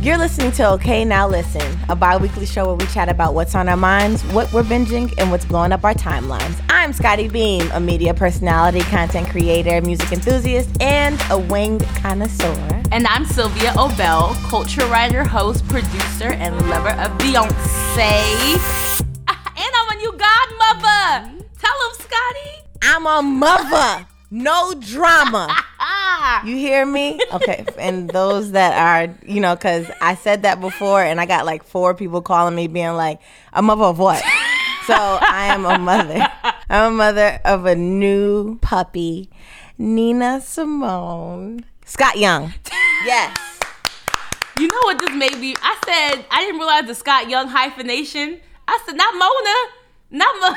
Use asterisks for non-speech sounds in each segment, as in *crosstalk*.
You're listening to Okay Now Listen, a bi weekly show where we chat about what's on our minds, what we're binging, and what's blowing up our timelines. I'm Scotty Beam, a media personality, content creator, music enthusiast, and a winged connoisseur. And I'm Sylvia Obell, culture writer, host, producer, and lover of Beyonce. *laughs* And I'm a new godmother. Tell him, Scotty. I'm a mother, no drama. Ah. You hear me? Okay. And those that are, you know, because I said that before and I got like four people calling me being like, a mother of what? So I am a mother. I'm a mother of a new puppy, Nina Simone. Scott Young. Yes. You know what this made me? I said I didn't realize the Scott Young hyphenation. I said not Mona, not *laughs*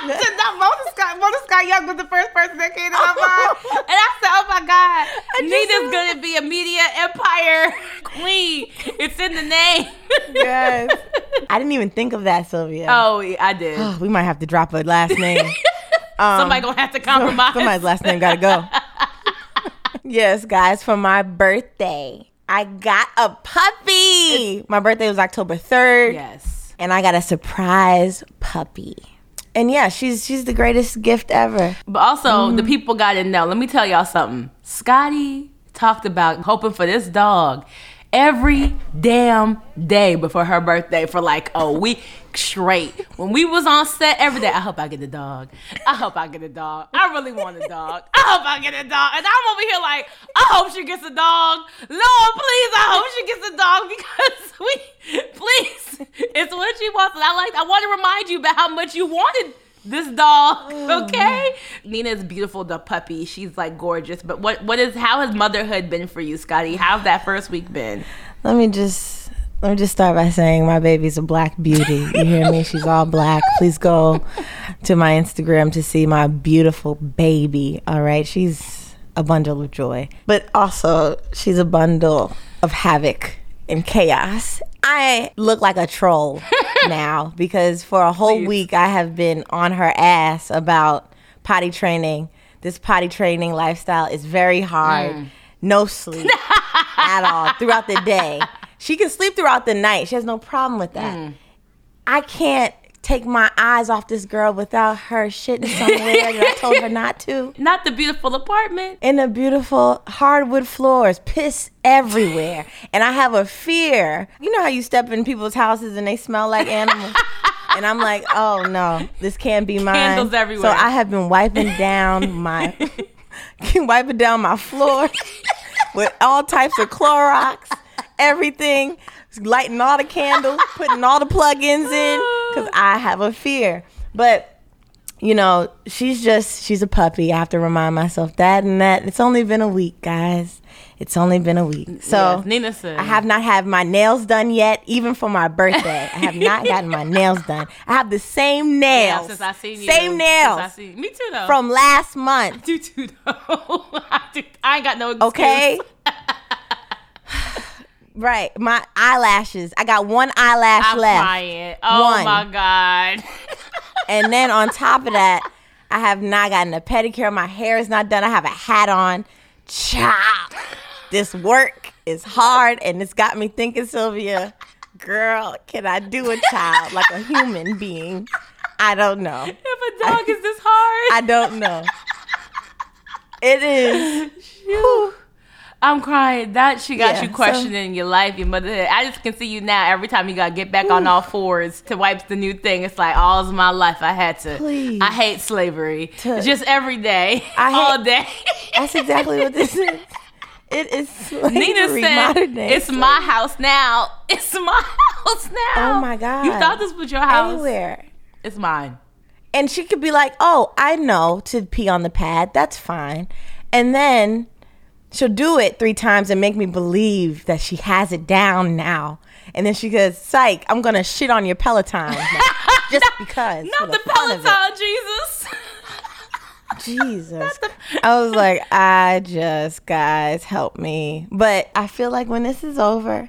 said not Mona Scott. Mona Scott Young was the first person that came to my mind, and I said, "Oh my God, Nina's gonna be a media empire *laughs* queen. It's in the name." Yes. *laughs* I didn't even think of that, Sylvia. Oh, I did. *gasps* we might have to drop a last name. Um, Somebody gonna have to compromise. Somebody's last name gotta go. yes, guys, for my birthday, I got a puppy. my birthday was October 3rd. yes. And I got a surprise puppy. And yeah, she's she's the greatest gift ever. But also, Mm-hmm. the people got to know. Let me tell y'all something. Scotty talked about hoping for this dog every damn day before her birthday for like a *laughs* week straight. When we was on set every day, I hope I get a dog. I hope I get a dog. I really want a dog. I hope I get a dog. And I'm over here like, I hope she gets a dog. Lord, please, I hope she gets a dog because *laughs* we, please, it's what she wants. And I like, I want to remind you about how much you wanted this dog. Mm. Okay, Nina's beautiful, the puppy. She's like gorgeous. But what what is how has motherhood been for you, Scotty? How's that first week been? Let me just let me just start by saying my baby's a black beauty. You hear me? She's all black. Please go to my Instagram to see my beautiful baby. All right. She's a bundle of joy. But also she's a bundle of havoc and chaos. I look like a troll *laughs* now because for a whole Please. week I have been on her ass about potty training. This potty training lifestyle is very hard. Mm. No sleep *laughs* at all throughout the day. She can sleep throughout the night. She has no problem with that. Mm. I can't take my eyes off this girl without her shitting somewhere that I told her *laughs* not to. Not the beautiful apartment. In the beautiful hardwood floors, piss everywhere. And I have a fear. You know how you step in people's houses and they smell like animals? *laughs* and I'm like, oh no, this can't be mine. Candles everywhere. So I have been wiping down *laughs* my wiping down my floor with all types of Clorox, everything, lighting all the candles, *laughs* putting all the plug-ins in, because ah. I have a fear. But you know, she's just she's a puppy. I have to remind myself that and that. It's only been a week, guys. It's only been a week. So Yes, Nina said. I have not had my nails done yet, even for my birthday. I have not gotten my *laughs* nails done. I have the same Yeah, nails. since I seen you. Same nails I seen, me too though. from last month. *laughs* you too though. I do- I ain't got no excuse. Okay. Right. My eyelashes. I got one eyelash I'm left. crying. Oh One. my god. *laughs* And then on top of that, I have not gotten a pedicure. My hair is not done. I have a hat on. Chop. This work is hard and it's got me thinking, Sylvia, girl, can I do a child like a human being? I don't know. if a dog is this hard. *laughs* I don't know. It is. *laughs* I'm crying. That she got Yeah, you so- questioning your life, your motherhood. I just can see you now. Every time you gotta get back on all fours to wipe the new thing, it's like all's my life. I had to. Please. I hate slavery. To- just every day, I *laughs* hate- all day. That's exactly what this is. It is slavery, Nina said. "It's my house now. It's my *laughs* house now." Oh my God. You thought this was your house? anywhere. It's mine. And she could be like, "Oh, I know to pee on the pad. That's fine." And then she'll do it three times and make me believe that she has it down now. And then she goes, "Psych, I'm gonna shit on your Peloton *laughs* just because." Not the, it." Peloton, Jesus. *laughs* Jesus. I was like, I just, guys, help me. But I feel like when this is over,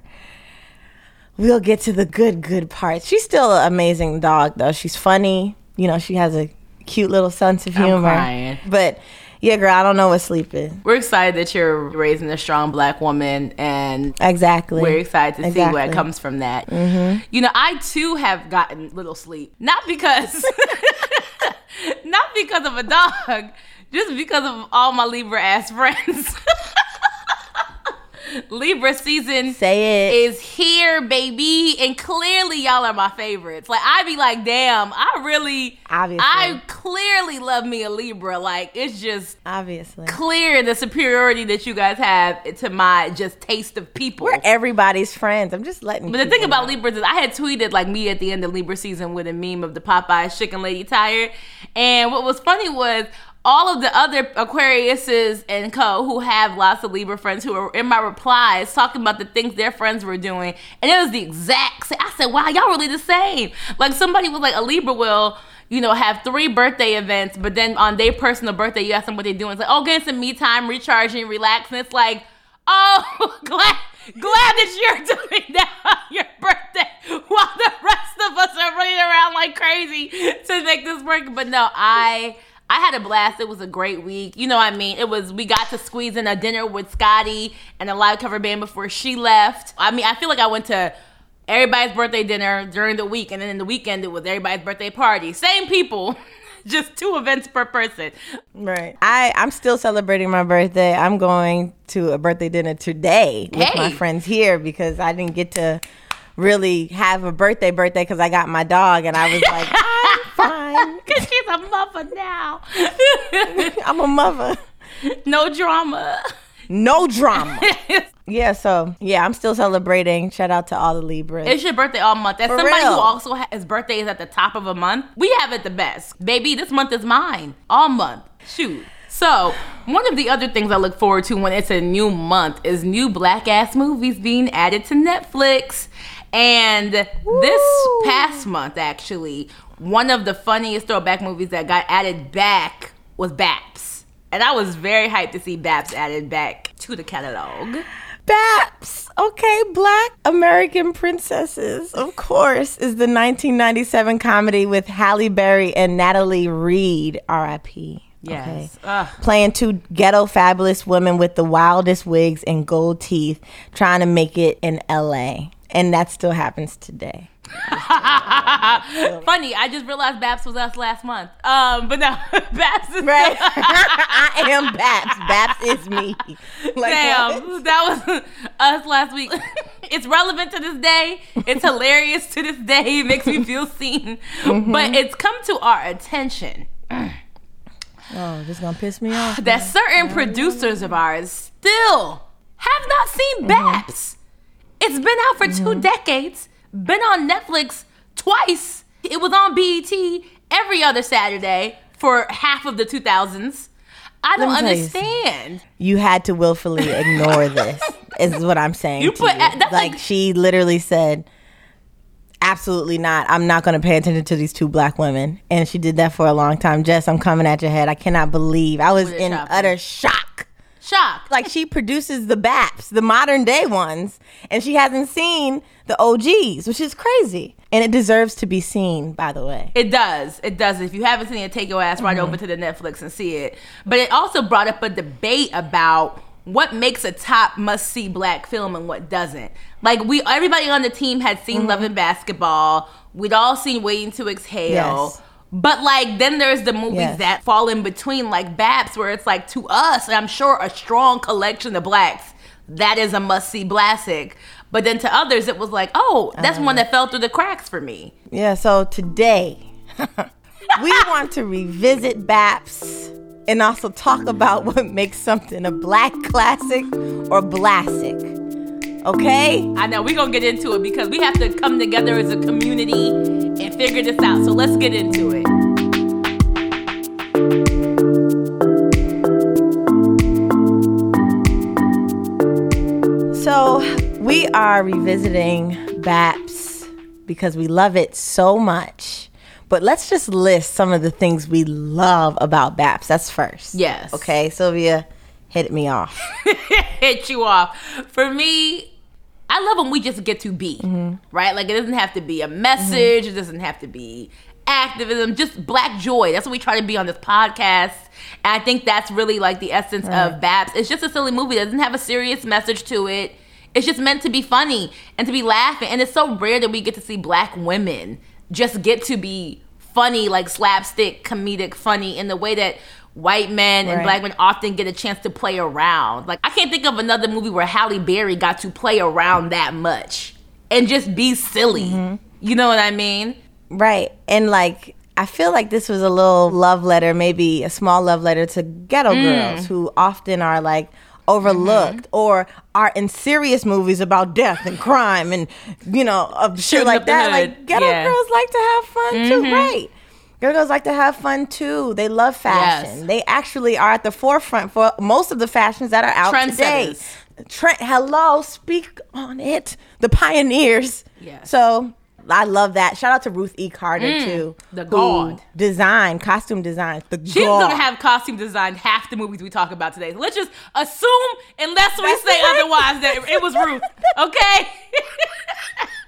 we'll get to the good, good parts. She's still an amazing dog, though. She's funny. You know, she has a cute little sense of I'm humor. But yeah, girl, I don't know what sleep is. We're excited that you're raising a strong black woman and Exactly. we're excited to see Exactly. what comes from that. Mm-hmm. You know, I too have gotten little sleep, not because, *laughs* not because of a dog, just because of all my Libra ass friends. *laughs* *laughs* Libra season Say it. is here, baby, and clearly y'all are my favorites. Like I be like, damn, I really, Obviously. I clearly love me a Libra. Like it's just Obviously. clear the superiority that you guys have to my just taste of people. We're everybody's friends. I'm just letting you. But the thing about know. Libras is I had tweeted like me at the end of Libra season with a meme of the Popeyes chicken lady tired. And what was funny was all of the other Aquariuses and co who have lots of Libra friends who were in my replies talking about the things their friends were doing. And it was the exact same. I said, wow, y'all really the same. Like somebody was like, a Libra will, you know, have three birthday events, but then on their personal birthday, you ask them what they're doing. It's like, oh, getting some me time, recharging, relaxing. It's like, oh, *laughs* glad glad that you're *laughs* doing that on your birthday while the rest of us are running around like crazy to make this work. But no, I I had a blast. It was a great week. You know what I mean? It was we got to squeeze in a dinner with Scotty and a live cover band before she left. I mean, I feel like I went to everybody's birthday dinner during the week and then in the weekend it was everybody's birthday party. Same people. *laughs* Just two events per person. Right. I, I'm still celebrating my birthday. I'm going to a birthday dinner today with my friends here because I didn't get to really have a birthday birthday because I got my dog and I was like, *laughs* fine. *laughs* Cause she's a mother now. *laughs* I'm a mother. no drama. No drama. Yeah, so yeah, I'm still celebrating. Shout out to all the Libras. It's your birthday all month. As For somebody real. who also has birthdays at the top of a month, we have it the best. Baby, this month is mine. All month. Shoot. So, one of the other things I look forward to when it's a new month is new black ass movies being added to Netflix. And this past month, actually, one of the funniest throwback movies that got added back was Baps. And I was very hyped to see Baps added back to the catalog. Baps. Okay, Black American Princesses, of course, is the 1997 comedy with Halle Berry and Natalie Reid, R.I.P. Yes. Ugh. Playing two ghetto fabulous women with the wildest wigs and gold teeth, trying to make it in L.A. And that still happens today. *laughs* Funny, I just realized Baps was us last month. Um, but no, *laughs* Baps is Right? *laughs* I am Baps. Baps is me. Like, Damn, what? that was us last week. it's relevant to this day. It's hilarious to this day. It makes me feel seen. Mm-hmm. But it's come to our attention *clears throat* Oh, this gonna piss me off. *sighs* that certain producers of ours still have not seen Mm-hmm. It's been out for two mm. decades, been on Netflix twice. It was on BET every other Saturday for half of the 2000s. I don't tell you understand. You had to willfully *laughs* ignore this. Is what I'm saying. You to put- you. like like- she literally said, "Absolutely not. I'm not going to pay attention to these two black women." And she did that for a long time. Jess, I'm coming at your head. I cannot believe I was in utter shock. Shock. Like she produces the BAPs, the modern day ones, and she hasn't seen the OGs, which is crazy. And it deserves to be seen, by the way. It does. It does. If you haven't seen it, take your ass right mm-hmm. over to the Netflix and see it. But it also brought up a debate about what makes a top must see black film and what doesn't. Like we everybody on the team had seen mm-hmm. Love and Basketball. We'd all seen Waiting to Exhale. Yes. But like then there's the movies Yes. that fall in between like Baps where it's like to us, I'm sure a strong collection of blacks, that is a must see classic. But then to others it was like, oh, that's one that uh-huh. fell through the cracks for me. Yeah, so today *laughs* we want to revisit BAPS and also talk about what makes something a black classic or classic. Okay? I know we're gonna get into it because we have to come together as a community and figure this out. So let's get into it. So we are revisiting BAPS because we love it so much. But let's just list some of the things we love about BAPS. That's first. Yes. Okay, Sylvia, hit me off. *laughs* Hit you off. For me, I love when we just get to be, mm-hmm. right? Like it doesn't have to be a message, it doesn't have to be activism, just black joy. That's what we try to be on this podcast. And I think that's really like the essence of Baps. It's just a silly movie. It doesn't have a serious message to it. It's just meant to be funny and to be laughing. And it's so rare that we get to see black women just get to be funny, like slapstick, comedic, funny in the way that white men and black men often get a chance to play around. Like I can't think of another movie where Halle Berry got to play around that much and just be silly. Mm-hmm. You know what I mean? Right. And like I feel like this was a little love letter, maybe a small love letter to ghetto Mm. girls who often are like overlooked Mm-hmm. or are in serious movies about death and crime and you know of shit like that. Like ghetto Yeah. Mm-hmm. girls like to have fun too, right? Girls like to have fun too. They love fashion. Yes. They actually are at the forefront for most of the fashions that are out today. Trent, hello, speak on it. The pioneers. Yes. So I love that. Shout out to Ruth E. Carter too. Mm, the who god. Design, costume design. The She's god. gonna have costume design half the movies we talk about today. Let's just assume, unless we That's say right. otherwise, that it was Ruth. *laughs* Okay? *laughs*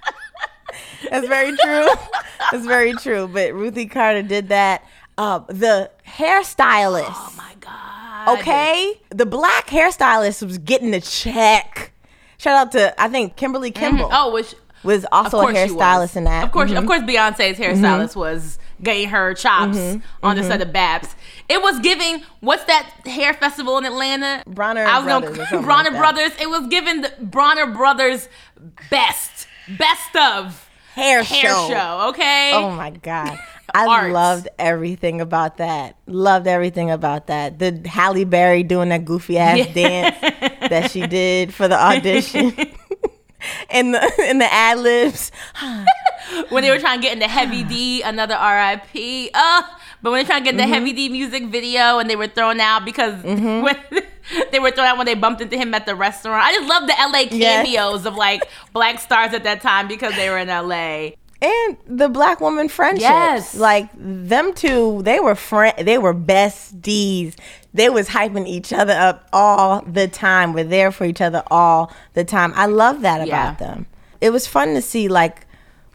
That's very true. *laughs* That's very true. But Ruth E. Carter did that. Uh, the hairstylist. oh my god. okay, the black hairstylist was getting the check. Shout out to I think Kimberly Kimble Oh, which was also a hairstylist in that. Mm-hmm. Of course, of course, Beyonce's hairstylist was getting her chops Mm-hmm. on the set of Baps. It was giving what's that hair festival in Atlanta? Bronner I was Brothers gonna *laughs* something Bronner like. Brothers. It was giving the Bronner Brothers best, best of hair, hair show. show. Okay. Oh my god. *laughs* I Arts. loved everything about that. Loved everything about that. The Halle Berry doing that goofy ass Yeah. dance that she did for the audition. *laughs* and the and the ad libs. *sighs* *laughs* when they were trying to get into Heavy D, another RIP. Uh, but when they trying to get the Heavy mm-hmm. D music video and they were thrown out because mm-hmm. *laughs* when they were thrown out when they bumped into him at the restaurant. I just love the LA Yes. cameos of like black stars at that time because they were in LA. And the black woman friendships. Yes. Like them two, they were friend they were besties. They was hyping each other up all the time. We're there for each other all the time. I love that about Yeah. them. It was fun to see like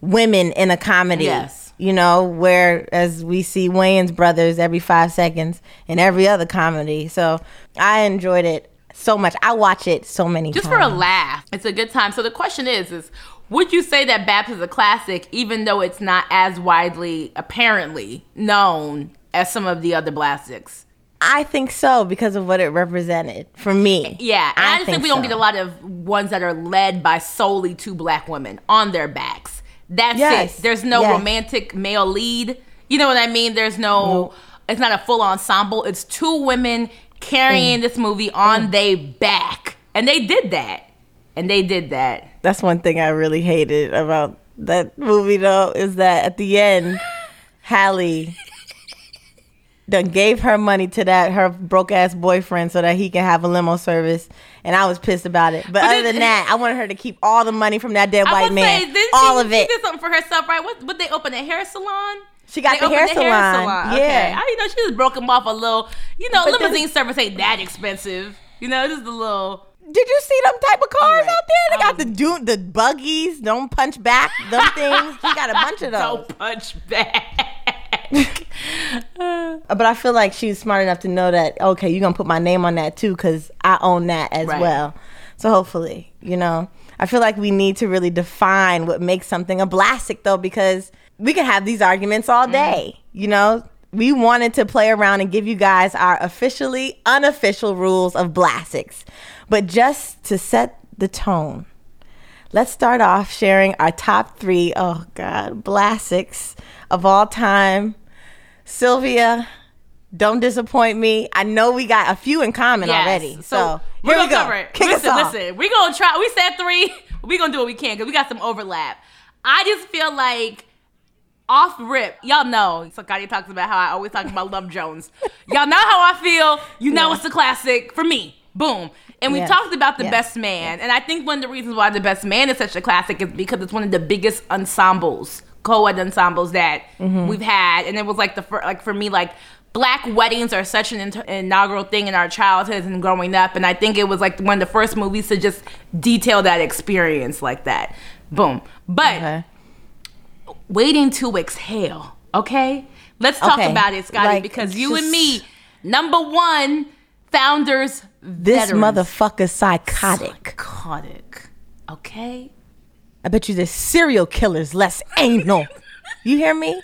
women in a comedy. Yes. You know, whereas we see Wayans brothers every five seconds in every other comedy. So I enjoyed it so much. I watch it so many Just times. for a laugh. It's a good time. So the question is, is would you say that Baps is a classic even though it's not as widely apparently known as some of the other blastics? I think so because of what it represented for me. Yeah, and I, just think, we don't get a lot of ones that are led by solely two black women on their backs. That's Yes, it. There's no yes. romantic male lead. You know what I mean? There's no. It's not a full ensemble. It's two women Mm. carrying this movie on their back, and they did that. And they did that. That's one thing I really hated about that movie, though, is that at the end, *laughs* Halle done gave her money to that her broke ass boyfriend so that he can have a limo service, and I was pissed about it. But, other then- than that, I wanted her to keep all the money from that dead I white man, say, all she, of it. She did something for herself, right? What? Would they open a hair salon? She got the hair opened salon. Okay. Yeah. I you know she just broke him off a little. You know, But limousine service ain't that expensive. You know, just a little. Did you see them type of cars Alright. out there? They got Um, the do- the buggies, don't punch back, them things. She got a bunch of *laughs* those. Don't punch back. *laughs* But I feel like she's smart enough to know that okay, you're gonna put my name on that too, because I own that as Right. well. So hopefully, you know, I feel like we need to really define what makes something a blastic, though, because we can have these arguments all mm-hmm. day. You know, we wanted to play around and give you guys our officially unofficial rules of blastics, but just to set the tone. Let's start off sharing our top three, oh God, blastics of all time. Sylvia, don't disappoint me. I know we got a few in common Yes. already. So, we're here gonna we go. cover it. Kick listen, us off. listen. We're gonna try. We said three. *laughs* We're gonna do what we can because we got some overlap. I just feel like off rip, y'all know. So Scotty talks about how I always talk about Love Jones. *laughs* Y'all know how I feel. You know Yeah. it's a classic for me. Boom. And we Yes. talked about the Yes. best man, and I think one of the reasons why the best man is such a classic is because it's one of the biggest ensembles, co-ed ensembles that Mm-hmm. we've had, and it was like the fir- like for me like black weddings are such an inter- inaugural thing in our childhoods and growing up, and I think it was like one of the first movies to just detail that experience like that. Boom. But Okay. waiting to exhale. Okay, let's talk Okay, about it, Scotty, like, because you and me, number one, founders. This veterans. motherfucker's psychotic. Psychotic. Okay. I bet you there's serial killers less anal. You hear me?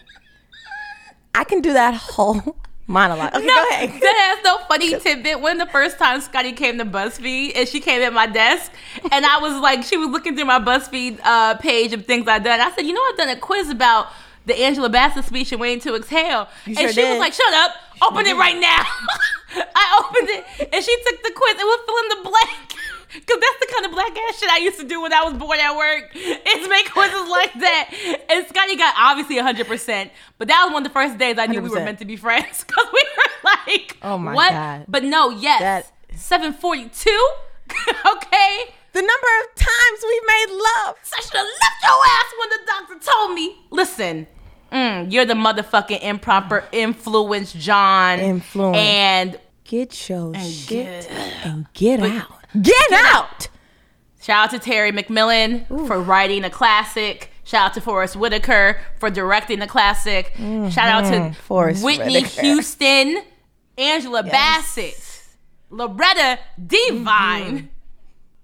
I can do that whole *laughs* monologue. Okay, No, go ahead. that has no *laughs* funny tidbit. When the first time Scotty came to BuzzFeed and she came at my desk, and I was like, she was looking through my BuzzFeed uh, page of things I've done. I said, you know, I've done a quiz about the Angela Bassett speech and waiting to exhale. and sure she was like, shut up, open it right now. *laughs* I opened it and she took the quiz. It was fill in the blank. Cause that's the kind of black ass shit I used to do when I was bored at work. Is make quizzes like *laughs* that. And Scotty got obviously hundred percent, but that was one of the first days I knew we were meant to be friends. *laughs* Cause we were like, Oh my what? God. But no, yes, seven forty two. *laughs* okay, The number of times we made love. I should have left your ass when the doctor told me. Listen, mm, you're the motherfucking improper influence, John. Influence. And Get your shit get- and get out. Get out. shout out to Terry McMillan for writing a classic. Shout out to Forest Whitaker for directing the classic. Shout out to Mm-hmm. Forest Whitney Whitaker. Houston, Angela Bassett, Loretta Devine,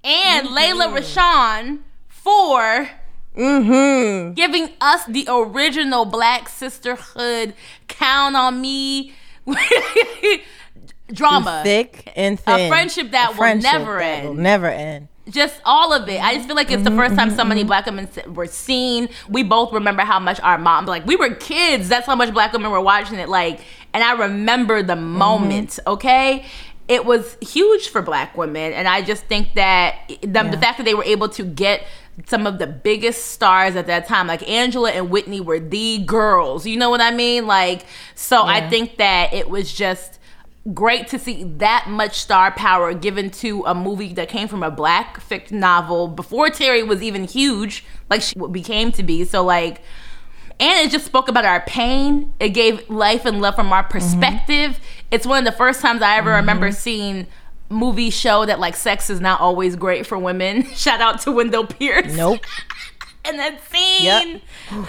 and Lela Rochon for Mm-hmm. giving us the original Black sisterhood. Count on me. *laughs* Drama. Thick and thin. A friendship that will never that end. Will never end. just all of it. I just feel like it's the first time so many mm-hmm. black women were seen. We both remember how much our mom, like we were kids. That's how much black women were watching it. Like, and I remember the mm-hmm. moment. Okay, it was huge for black women, and I just think that the, the fact that they were able to get some of the biggest stars at that time, like Angela and Whitney, were the girls. You know what I mean? Like, so I think that it was just great to see that much star power given to a movie that came from a black fic novel before Terry was even huge, like she became to be. So like, and it just spoke about our pain. It gave life and love from our mm-hmm. perspective. It's one of the first times I ever remember mm-hmm. seeing movie show that like sex is not always great for women. *laughs* Shout out to Wendell Pierce. Nope. *laughs* And that scene. Yep. *laughs* and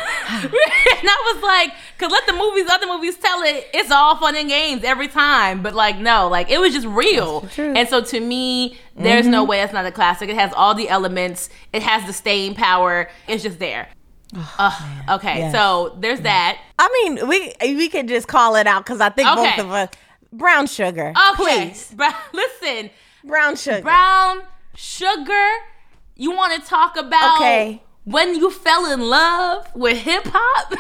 I was like, cause let the movies, other movies tell it, it's all fun and games every time. But like, no, like it was just real. That's the truth. And so to me, there's no mm-hmm. way it's not a classic. It has all the elements. It has the staying power. It's just there. Ugh, okay, Yes. so there's that. I mean, we we could just call it out because I think Okay. both of us. Brown sugar. Okay, Please. Listen, Brown sugar. brown sugar. You want to talk about Okay. When you fell in love with hip hop?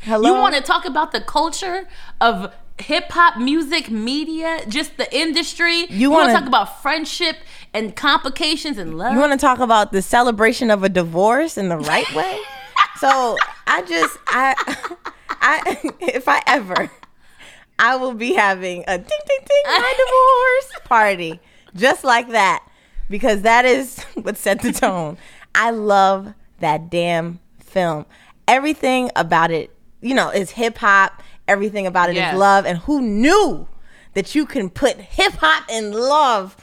Hello. You want to talk about the culture of hip hop music, media, just the industry? You, want wanna- to talk about friendship and complications and love? You want to talk about the celebration of a divorce in the right way? *laughs* so I just I *laughs* I if I ever I will be having a ding ding ding my *laughs* divorce party just like that because that is what set the tone. I love that damn film. Everything about it, you know, is hip hop. Everything about it is Yes. love. And who knew that you can put hip hop and love?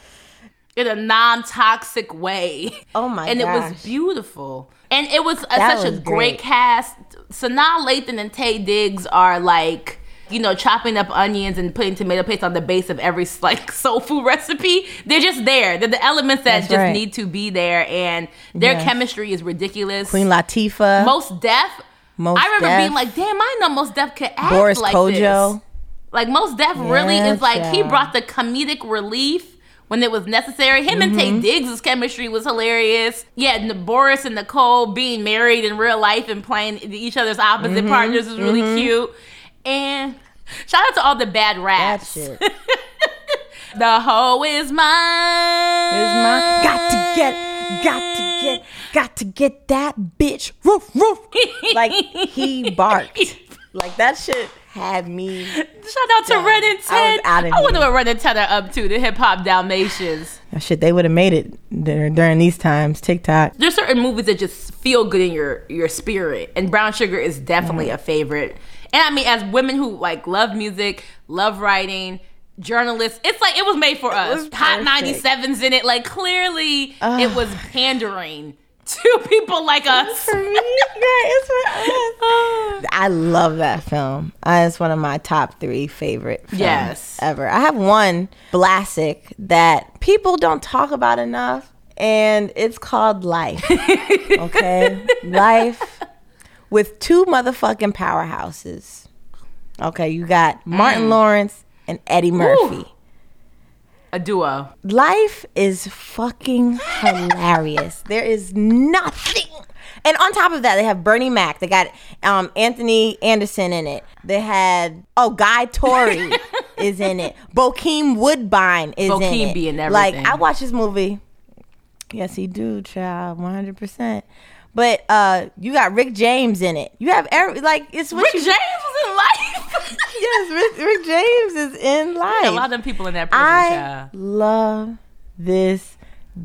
in a non-toxic way. Oh my god. And it was beautiful. And it was a, such a great great. cast. Sanaa Lathan and Taye Diggs are like, you know, chopping up onions and putting tomato paste on the base of every *laughs* like soul food recipe. They're just there. They're the elements that That's just right. need to be there, and their Yes. chemistry is ridiculous. Queen Latifah. Mos Def. Mos I remember Def. being like, damn, I know Mos Def could act Boris like Kodjoe. this. Like Mos Def really is like he brought the comedic relief when it was necessary. Him and Mm-hmm. Taye Diggs' chemistry was hilarious. Yeah, and Boris and Nicole being married in real life and playing each other's opposite Mm-hmm. partners was really cute. And shout out to all the bad raps. shit. *laughs* the hoe is mine. Is my got to get, got to get, got to get that bitch. Roof, roof. Like he *laughs* barked. Like that shit had me. Shout out to Red and I Ted. was out of I wonder here. what Red and Ted are up to, the hip hop Dalmatians. Oh, shit, they would have made it dur- during these times. TikTok. there's certain movies that just feel good in your your spirit and brown sugar is definitely Mm-hmm. a favorite and i mean as women who like love music love writing journalists it's like it was made for us hot 97s in it like clearly it was pandering *laughs* to people like us For me, yeah, it's for us. *laughs* I love that film. Uh, it's one of my top three favorite films Yes. ever. I have one classic that people don't talk about enough, and it's called Life. *laughs* Okay, Life with two motherfucking powerhouses. Okay, you got Martin Lawrence and Eddie Murphy. A duo. Life is fucking hilarious. *laughs* There is nothing. And on top of that, they have Bernie Mac. They got um, Anthony Anderson in it. They had oh Guy Torry *laughs* is in it. Bokeem Woodbine is in Bokeem it. be in Like. I watched this movie. Yes, he do, child, one hundred percent. But uh, you got Rick James in it. You have every like it's what Rick you James was in life. *laughs* yes, Rick, Rick James is in life. a lot of them people in that prison, I child. love this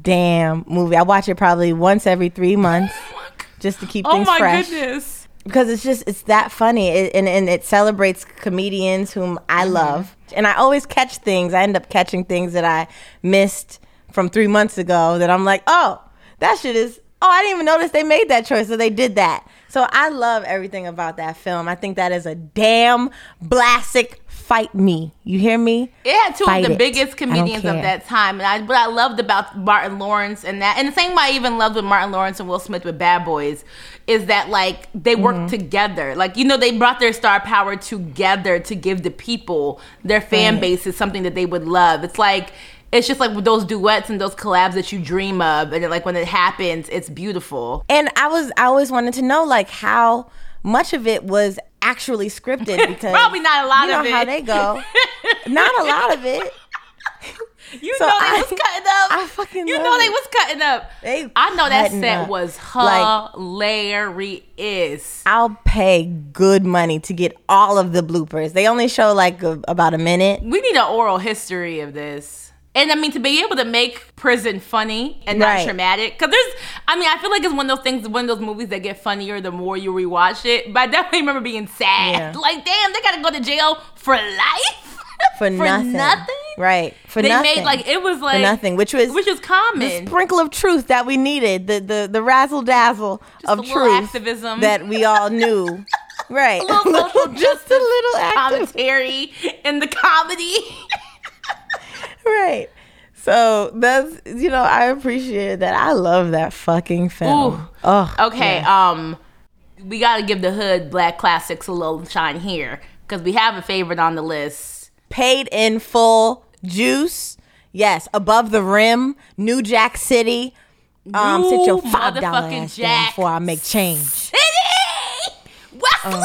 damn movie. I watch it probably once every three months *laughs* just to keep Oh things my fresh. goodness. Because it's just it's that funny, it, and and it celebrates comedians whom I Mm-hmm. love, and I always catch things. I end up catching things that I missed from three months ago. That I'm like, oh, that shit is. Oh, I didn't even notice they made that choice, so they did that. So I love everything about that film. I think that is a damn classic. Fight me, you hear me? It had two Fight of the it. biggest comedians of that time, and I what I loved about Martin Lawrence and that, and the same way I even loved with Martin Lawrence and Will Smith with Bad Boys, is that like they worked Mm-hmm. together. Like you know, they brought their star power together to give the people their fan Right. base is something that they would love. It's like it's just like those duets and those collabs that you dream of, and like when it happens, it's beautiful. And I was I always wanted to know like how much of it was actually scripted *laughs* because Probably not a lot you know of it. how they go. *laughs* not a lot of it. You So know they I- was cutting up. I fucking You know they was cutting up. They I know that set up. was Like- hilarious. I'll pay good money to get all of the bloopers. They only show like a, about a minute. we need an oral history of this. And I mean, to be able to make prison funny and not Right. traumatic, because there's, I mean, I feel like it's one of those things, one of those movies that get funnier the more you rewatch it. But I definitely remember being sad. Yeah. *laughs* Like, damn, they gotta go to jail for life? *laughs* For, nothing. nothing? Right. For They nothing. made, like, it was like, for nothing, which was which is common. the sprinkle of truth that we needed, the the the razzle dazzle of a truth activism. that we all knew. *laughs* Right. A little social Just a little commentary in the comedy. *laughs* Right. So that's you know I appreciate that. I love that fucking film. Ooh. Oh, Okay, um, we got to give the hood black classics a little shine here because we have a favorite on the list. paid in full juice. Yes, above the rim, New Jack City. Um, New sit your five dollar ass down before I make change. City! Wesley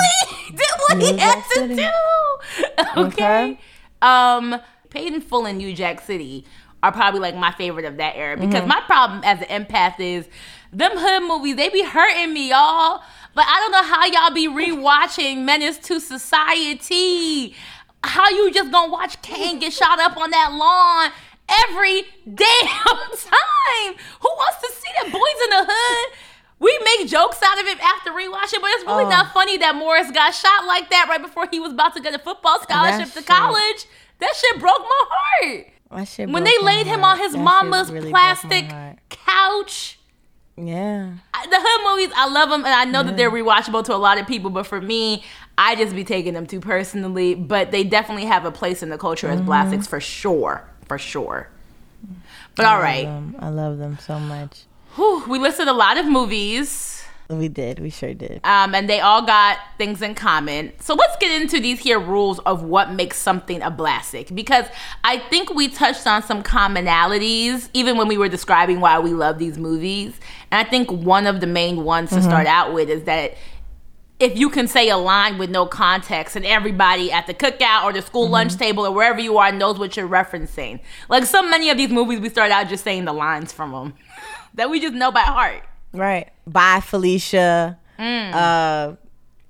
did what he New had Jack to City. do. *laughs* Okay. Okay. Um, Paid in Full and New Jack City are probably like my favorite of that era because Mm-hmm. my problem as an empath is them hood movies, they be hurting me, y'all. But I don't know how y'all be rewatching *laughs* Menace to Society. How you just gonna watch Caine get shot up on that lawn every *laughs* damn time? Who wants to see that boys in the hood? We make jokes out of it after rewatching, but it's really Oh. not funny that Morris got shot like that right before he was about to get a football scholarship to college. That shit broke my heart. That shit When they my laid him heart. on his That mama's really plastic couch. Yeah. I- The hood movies, I love them, and I know that they're rewatchable to a lot of people. But for me, I just be taking them too personally. But they definitely have a place in the culture Mm-hmm. as classics for sure, for sure. But all right, Um, I love them so much. Whew, we listed a lot of movies. We did. We sure did. um, and they all got things in common. So let's get into these here rules of what makes something a classic because I think we touched on some commonalities even when we were describing why we love these movies. And I think one of the main ones to start out with is that if you can say a line with no context and everybody at the cookout or the school lunch table or wherever you are knows what you're referencing. Like so many of these movies, we start out just saying the lines from them *laughs* that we just know by heart. Right. Bye, Felicia. Mm. Uh,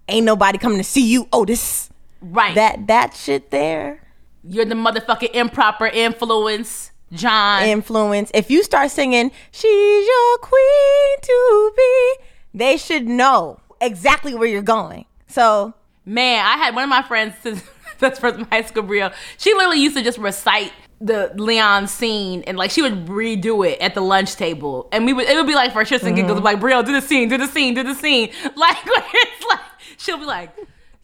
ain't nobody coming to see you, Otis. Right. That that shit there. You're the motherfucking improper influence, John. influence. If you start singing, She's your queen to be, they should know exactly where you're going. So, Man, I had one of my friends, *laughs* friends from high school, Brio. She literally used to just recite the Leon scene and like she would redo it at the lunch table, and we would it would be like for shits and giggles, mm-hmm. like Brio, do the scene, do the scene, do the scene. *laughs* Like *laughs* it's like she'll be like.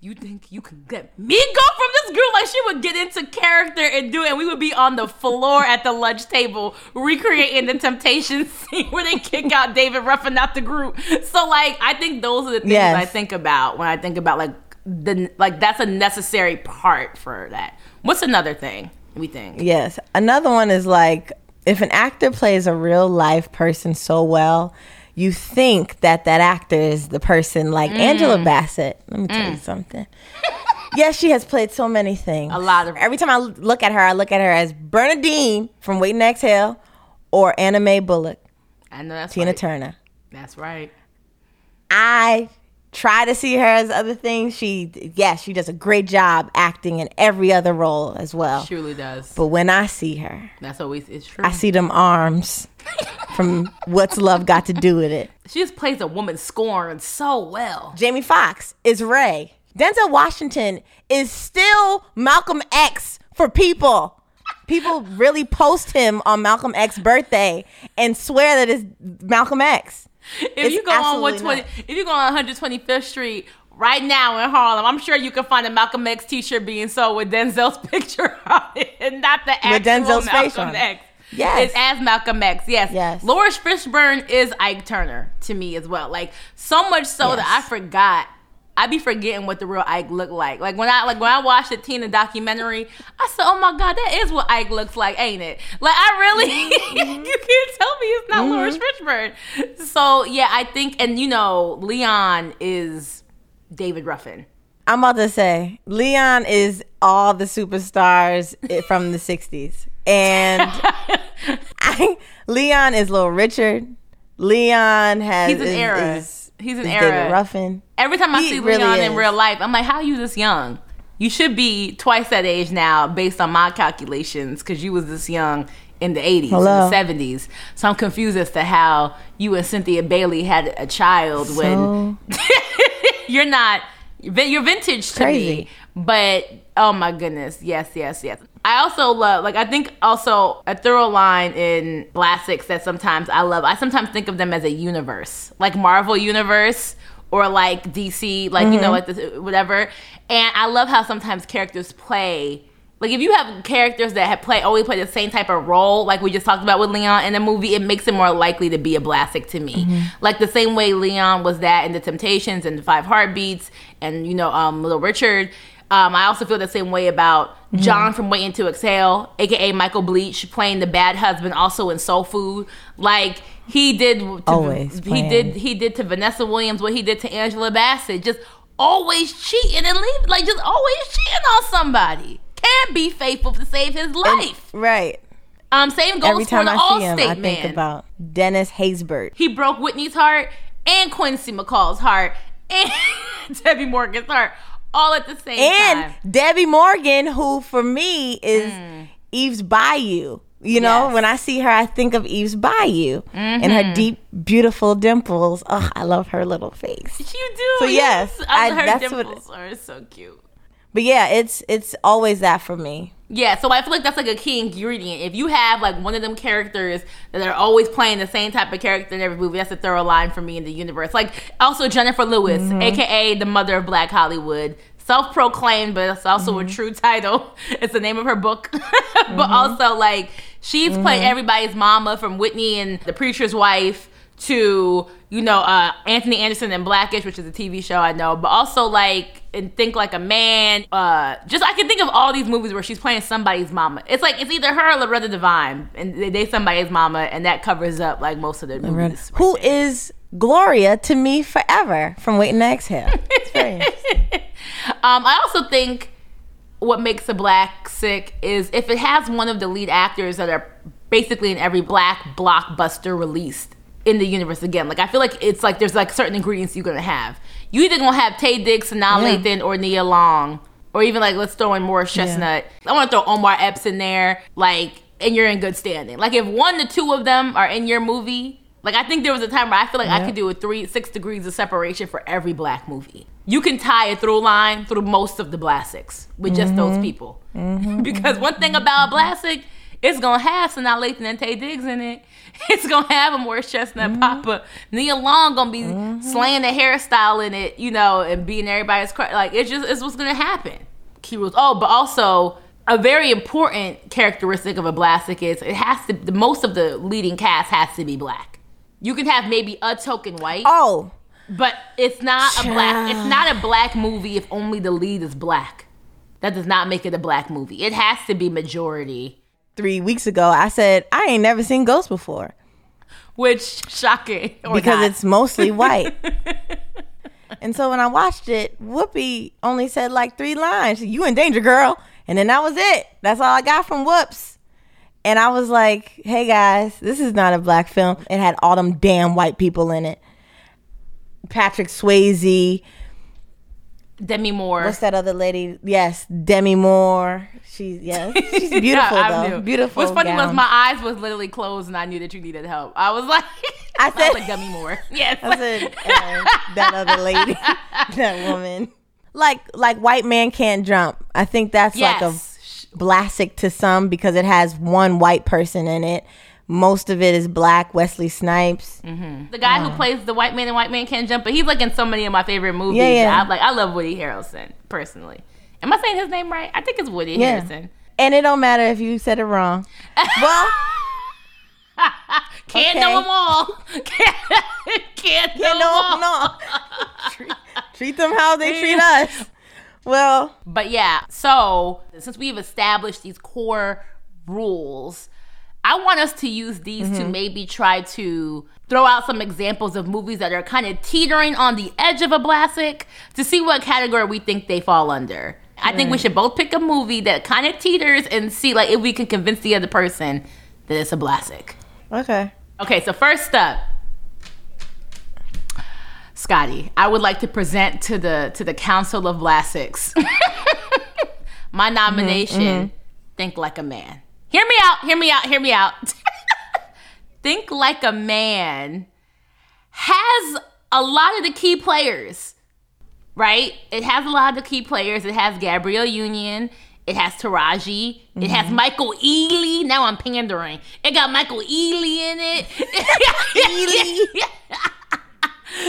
you think you can get me go from this group? Like she would get into character and do it, and we would be on the floor at the lunch table recreating the temptation *laughs* scene where they kick out David Ruffin out the group. So like I think those are the things Yes. I think about when I think about like the like that's a necessary part for that. What's another thing we think? Yes. Another one is like if an actor plays a real life person so well, you think that that actor is the person like Mm. Angela Bassett. Let me tell you something. *laughs* yes, she has played so many things. A lot of- Every time I look at her, I look at her as Bernadine from Waiting to Exhale or Anna Mae Bullock, I know that's Tina right. Turner. That's right. I try to see her as other things. She, yes, she does a great job acting in every other role as well. She truly does. But when I see her, That's always it's true. I see them arms from What's Love Got to Do with It. she just plays a woman scorned so well. Jamie Foxx is Ray. Denzel Washington is still Malcolm X for people. People really post him on Malcolm X's birthday and swear that it's Malcolm X. If It's you go on 120, not. if you go on 125th Street right now in Harlem, I'm sure you can find a Malcolm X T-shirt being sold with Denzel's *laughs* picture on it, and not the actual Denzel's face Malcolm on it. X. Yes. it's as Malcolm X. Yes, Yes. Laurence Fishburne is Ike Turner to me as well. Like so much so that I forgot. I be forgetting what the real Ike looked like. Like when I like when I watched the Tina documentary, I said, "Oh my God, that is what Ike looks like, ain't it?" Like I really, *laughs* Mm-hmm. you can't tell me it's not Laurence Fishburne. So yeah, I think, and you know, Leon is David Ruffin. I'm about to say, Leon is all the superstars from the 60s. And *laughs* I, Leon is Little Richard. Leon has. He's an is- era. is- He's an is era. David Ruffin. Every time I He see really Leon in real life, I'm like, how are you this young? You should be twice that age now, based on my calculations, because you was this young in the 80s, Hello. and the 70s. So I'm confused as to how you and Cynthia Bailey had a child when *laughs* you're not. You're vintage to Crazy. me, but oh my goodness, yes, yes, yes. I also love, like, I think also a thorough line in Blastics that sometimes I love. I sometimes think of them as a universe, like Marvel universe or like DC, like you know, like this, whatever. And I love how sometimes characters play. Like if you have characters that have play always play the same type of role, like we just talked about with Leon in the movie, it makes it more likely to be a Blastic to me. Like the same way Leon was that in the Temptations and the Five Heartbeats, and you know, um, Little Richard. Um, I also feel the same way about John from Waiting to Exhale, aka Michael Beach, playing the bad husband, also in Soul Food. Like he did, to, Always he playing. did, he did to Vanessa Williams what he did to Angela Bassett. Just always cheating and leaving, like just always cheating on somebody. Can't be faithful to save his life. right. Um, same goes Every for time the I see him, I man. think about Dennis Haysbert. he broke Whitney's heart and Quincy McCall's heart and *laughs* Debbie Morgan's heart all at the same and time. And Debbie Morgan, who for me is Eve's Bayou. You know, Mm. Yes. when I see her, I think of Eve's Bayou and her deep, beautiful dimples. Oh, I love her little face. You do. So, yes, I, I- her that's what- dimples are so cute. But yeah, it's it's always that for me. Yeah, so I feel like that's like a key ingredient. If you have like one of them characters that are always playing the same type of character in every movie, that's a thorough line for me in the universe. Like also Jennifer Lewis, Mm-hmm. aka the mother of Black Hollywood. Self-proclaimed, but it's also Mm-hmm. a true title. *laughs* It's the name of her book. *laughs* but also like she's played Mm-hmm. everybody's mama from Whitney and the preacher's wife to you know uh, Anthony Anderson and Blackish, which is a TV show I know, but also like and think like a man. Uh, just I can think of all these movies where she's playing somebody's mama. It's like it's either her or Loretta Devine, and they, they somebody's mama, and that covers up like most of the movies. Who is Gloria to me forever from Waiting to Exhale? *laughs* It's very interesting. Um, I also think what makes a black sick is if it has one of the lead actors that are basically in every black blockbuster released in the universe again. Like I feel like it's like there's like certain ingredients you're gonna have. You either gonna have Taye Diggs, Sanaa Yeah. Lathan, or Nia Long, or even like let's throw in Morris Chestnut. I want to throw Omar Epps in there, like, and you're in good standing. Like if one to two of them are in your movie. Like I think there was a time where I feel like I could do a three, six degrees of separation for every black movie. You can tie a through line through most of the Blastics with just mm-hmm. those people. Mm-hmm. *laughs* because one thing about a Blastic It's gonna have Sanaa Lathan and Taye Diggs in it. *laughs* It's gonna have a Morris Chestnut Mm-hmm. Papa. Nia Long gonna be slaying the hairstyle in it, you know, and being everybody's cr- like it's just it's what's gonna happen. Key rules. Oh, but also a very important characteristic of a Blastic is it has to the most of the leading cast has to be black. You can have maybe a token white, Oh, but it's not a black. It's not a black movie if only the lead is black. That does not make it a black movie. It has to be majority. Three weeks ago, I said I ain't never seen Ghost before Which shocking because not. it's mostly white. *laughs* and so when I watched it, Whoopi only said like three lines. You in danger, girl. And then that was it. That's all I got from Whoops. And I was like, hey guys, this is not a black film. It had all them damn white people in it. Patrick Swayze. Demi Moore. What's that other lady? Yes, Demi Moore. *laughs* She's yes, she's beautiful I though. knew. Beautiful. What's funny was my eyes was literally closed and I knew that you needed help. I was like, *laughs* I said- was like Demi Moore. *laughs* Yes. I said uh, that other lady, that woman. Like like white man can't jump. I think that's like a classic to some because it has one white person in it. Most of it is black. Wesley Snipes. Mm-hmm. the guy who uh. plays the white man and white man can't jump, but he's like in so many of my favorite movies. Yeah, yeah. I like I love Woody Harrelson personally. Am I saying his name right? I think it's Woody Yeah. Harrelson. And it don't matter if you said it wrong. *laughs* Well, Can't Okay. know them all. *laughs* Can't, can't know know, all. no. *laughs* treat, treat them how they treat us. Well, But yeah, so since we've established these core rules, I want us to use these Mm-hmm. to maybe try to throw out some examples of movies that are kind of teetering on the edge of a classic to see what category we think they fall under. I think we should both pick a movie that kind of teeters and see like if we can convince the other person that it's a classic. okay. Okay, so first up, Scotty, I would like to present to the to the Council of Classics *laughs* my nomination. Think like a man. Hear me out. Hear me out. Hear me out. *laughs* Think like a man has a lot of the key players, right? It has a lot of the key players. It has Gabrielle Union. It has Taraji. It has Michael Ealy. Now I'm pandering. It got Michael Ealy in it. *laughs*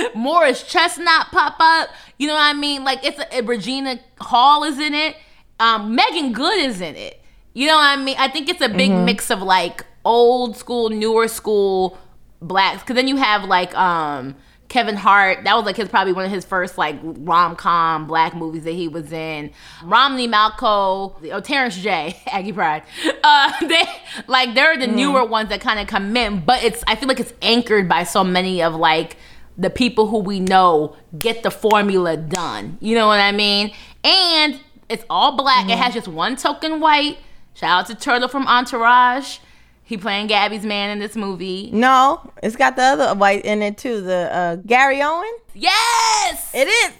Ealy. *laughs* Morris Chestnut pop up. You know what I mean? Like it's a, Regina Hall is in it. Um, Meagan Good is in it. You know what I mean? I think it's a big mix of like old school, newer school blacks. Cause then you have like um Kevin Hart. That was like his probably one of his first like rom com black movies that he was in. Romany Malco, oh Terrence J, *laughs* Aggie Pride. Uh, *laughs* they like they're the newer ones that kind of come in, but it's I feel like it's anchored by so many of like the people who we know get the formula done. You know what I mean? And it's all black. It has just one token white. Shout out to Turtle from Entourage. He playing Gabby's man in this movie. No, it's got the other white in it too. The uh, Gary Owen. Yes. It is.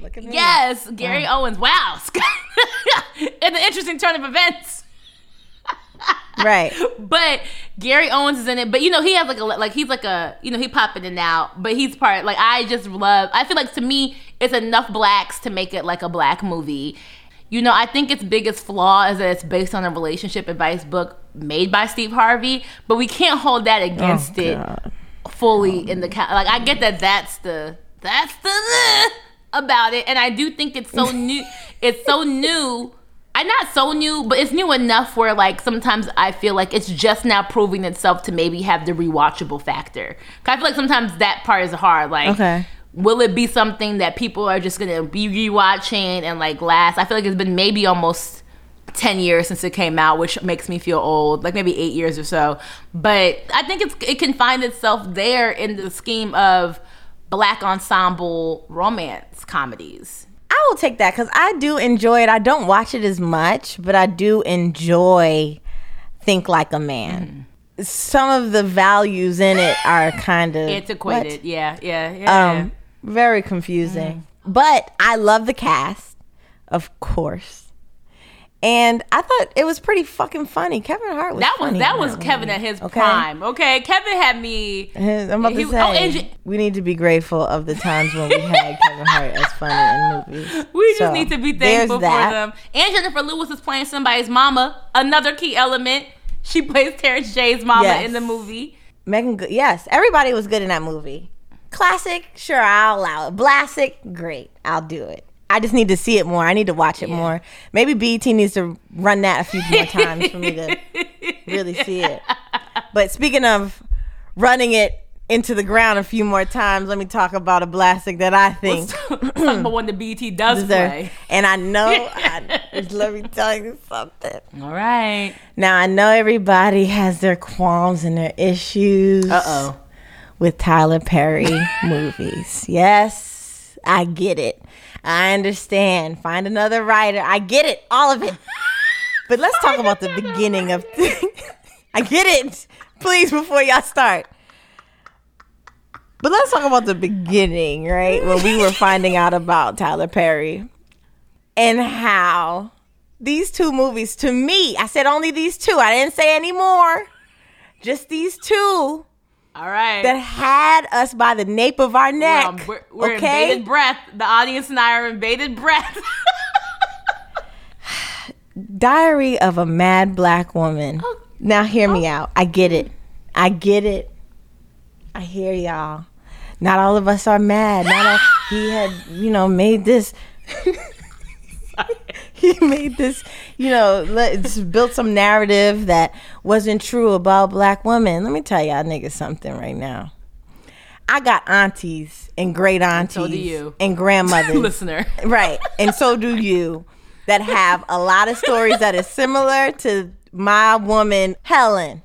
Look at me. Yes, Gary Owens. Wow. *laughs* it's an interesting turn of events. *laughs* Right. But Gary Owens is in it. But you know, he has like a like he's like a you know he popping in and out. But he's part like I just love. I feel like to me it's enough blacks to make it like a black movie. You know, I think its biggest flaw is that it's based on a relationship advice book made by Steve Harvey. But we can't hold that oh, against it God. fully oh, in the like. I get that that's the that's the *laughs* about it, and I do think it's so *laughs* new. It's so new. I'm not so new, but it's new enough where like sometimes I feel like it's just now proving itself to maybe have the rewatchable factor. 'Cause I feel like sometimes that part is hard. Like, Okay. Will it be something that people are just gonna be rewatching and like last? I feel like it's been maybe almost 10 years since it came out, which makes me feel old, like maybe eight years or so. But I think it's it can find itself there in the scheme of black ensemble romance comedies. I will take that because I do enjoy it. I don't watch it as much, but I do enjoy Think Like a Man. Some of the values in it are kind of Antiquated, yeah, yeah, yeah. Um, very confusing. But I love the cast, of course. And I thought it was pretty fucking funny. Kevin Hart was that was that was Kevin movie. at his Okay? prime. Okay, Kevin had me. I'm about to oh, say, oh, and you- we need to be grateful of the times when we had *laughs* Kevin Hart as funny in movies. *laughs* We just So, need to be thankful for them. And Jennifer Lewis is playing somebody's mama, another key element. She *laughs* plays Terrence J's mama Yes. in the movie. Megan, Good- yes, everybody was good in that movie. Classic, sure, I'll allow it. Blastic, great, I'll do it. I just need to see it more. I need to watch it more. Maybe BET needs to run that a few more *laughs* times for me to really see it. But speaking of running it into the ground a few more times, let me talk about a blastic that I think *laughs* about when the BT does deserve. play. And I know, *laughs* I, let me tell you something. All right. Now I know everybody has their qualms and their issues. Uh oh. With Tyler Perry *laughs* movies. Yes, I get it. I understand. Find another writer. I get it. All of it. But let's talk about the beginning of *laughs* I get it. Please before y'all start. But let's talk about the beginning, right? When we were finding out about Tyler Perry and how these two movies to me, I said only these two. I didn't say any more. Just these two. That had us by the nape of our We're, neck. we're, we're okay, in bated breath. The audience and I are in bated breath. *sighs* Diary of a Mad Black Woman. Oh. Now hear me oh. out. I get it. I get it. I hear y'all. Not all of us are mad. Not all, *gasps* he had, you know, made this. *laughs* *laughs* he made this, you know, let, just built some narrative that wasn't true about black women. Let me tell y'all niggas something right now. I got aunties and great aunties so do you. and grandmothers *laughs* Listener. right and so do you that have a lot of stories that is similar to my woman helen